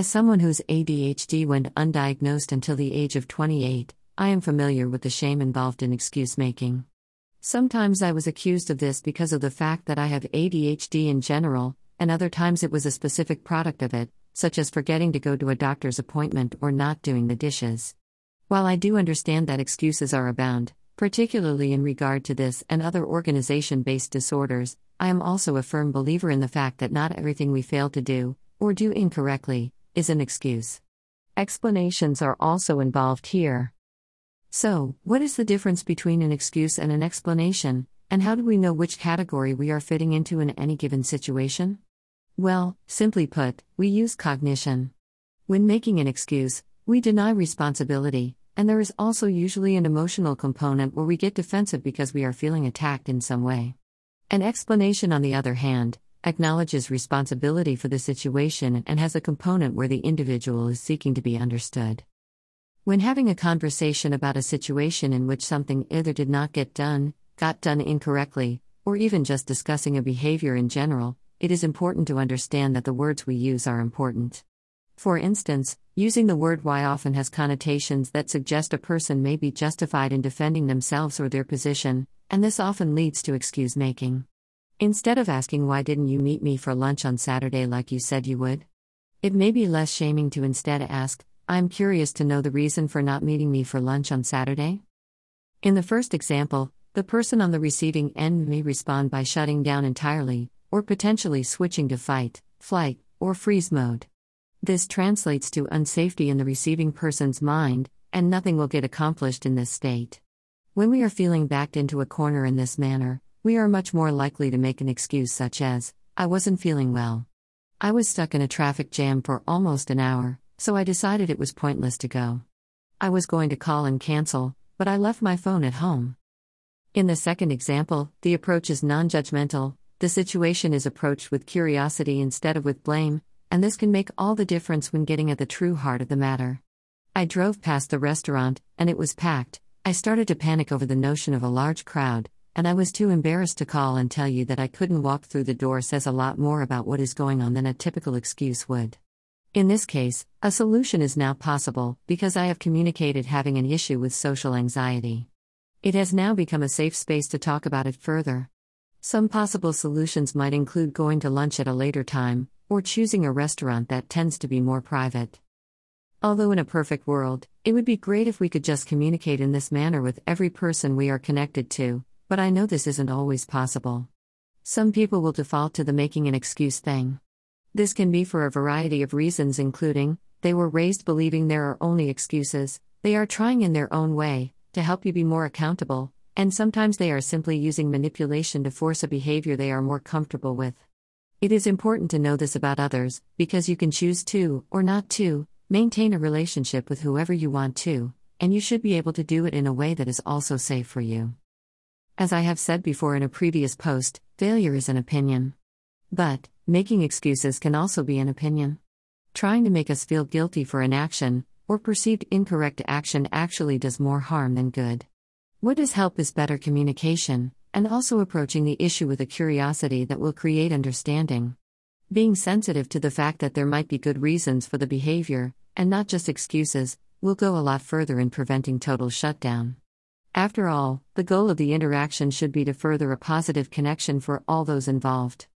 As someone whose ADHD went undiagnosed until the age of 28, I am familiar with the shame involved in excuse making. Sometimes I was accused of this because of the fact that I have ADHD in general, and other times it was a specific product of it, such as forgetting to go to a doctor's appointment or not doing the dishes. While I do understand that excuses are abound, particularly in regard to this and other organization based disorders, I am also a firm believer in the fact that not everything we fail to do, or do incorrectly, is an excuse. Explanations are also involved here. So, what is the difference between an excuse and an explanation, and how do we know which category we are fitting into in any given situation? Well, simply put, we use cognition. When making an excuse, we deny responsibility, and there is also usually an emotional component where we get defensive because we are feeling attacked in some way. An explanation, on the other hand, acknowledges responsibility for the situation and has a component where the individual is seeking to be understood. When having a conversation about a situation in which something either did not get done, got done incorrectly, or even just discussing a behavior in general, it is important to understand that the words we use are important. For instance, using the word why often has connotations that suggest a person may be justified in defending themselves or their position, and this often leads to excuse making. Instead of asking why didn't you meet me for lunch on Saturday like you said you would? It may be less shaming to instead ask, I'm curious to know the reason for not meeting me for lunch on Saturday. In the first example, the person on the receiving end may respond by shutting down entirely, or potentially switching to fight, flight, or freeze mode. This translates to unsafety in the receiving person's mind, and nothing will get accomplished in this state. When we are feeling backed into a corner in this manner, we are much more likely to make an excuse such as, I wasn't feeling well. I was stuck in a traffic jam for almost an hour, so I decided it was pointless to go. I was going to call and cancel, but I left my phone at home. In the second example, the approach is non judgmental, the situation is approached with curiosity instead of with blame, and this can make all the difference when getting at the true heart of the matter. I drove past the restaurant, and it was packed. I started to panic over the notion of a large crowd, and I was too embarrassed to call and tell you that I couldn't walk through the door says a lot more about what is going on than a typical excuse would. In this case, a solution is now possible because I have communicated having an issue with social anxiety. It has now become a safe space to talk about it further. Some possible solutions might include going to lunch at a later time, or choosing a restaurant that tends to be more private. Although in a perfect world, it would be great if we could just communicate in this manner with every person we are connected to, but I know this isn't always possible. Some people will default to the making an excuse thing. This can be for a variety of reasons, including they were raised believing there are only excuses, they are trying in their own way to help you be more accountable, and sometimes they are simply using manipulation to force a behavior they are more comfortable with. It is important to know this about others, because you can choose to, or not to, maintain a relationship with whoever you want to, and you should be able to do it in a way that is also safe for you. As I have said before in a previous post, failure is an opinion. But, making excuses can also be an opinion. Trying to make us feel guilty for an action, or perceived incorrect action actually does more harm than good. What does help is better communication, and also approaching the issue with a curiosity that will create understanding. Being sensitive to the fact that there might be good reasons for the behavior, and not just excuses, will go a lot further in preventing total shutdown. After all, the goal of the interaction should be to further a positive connection for all those involved.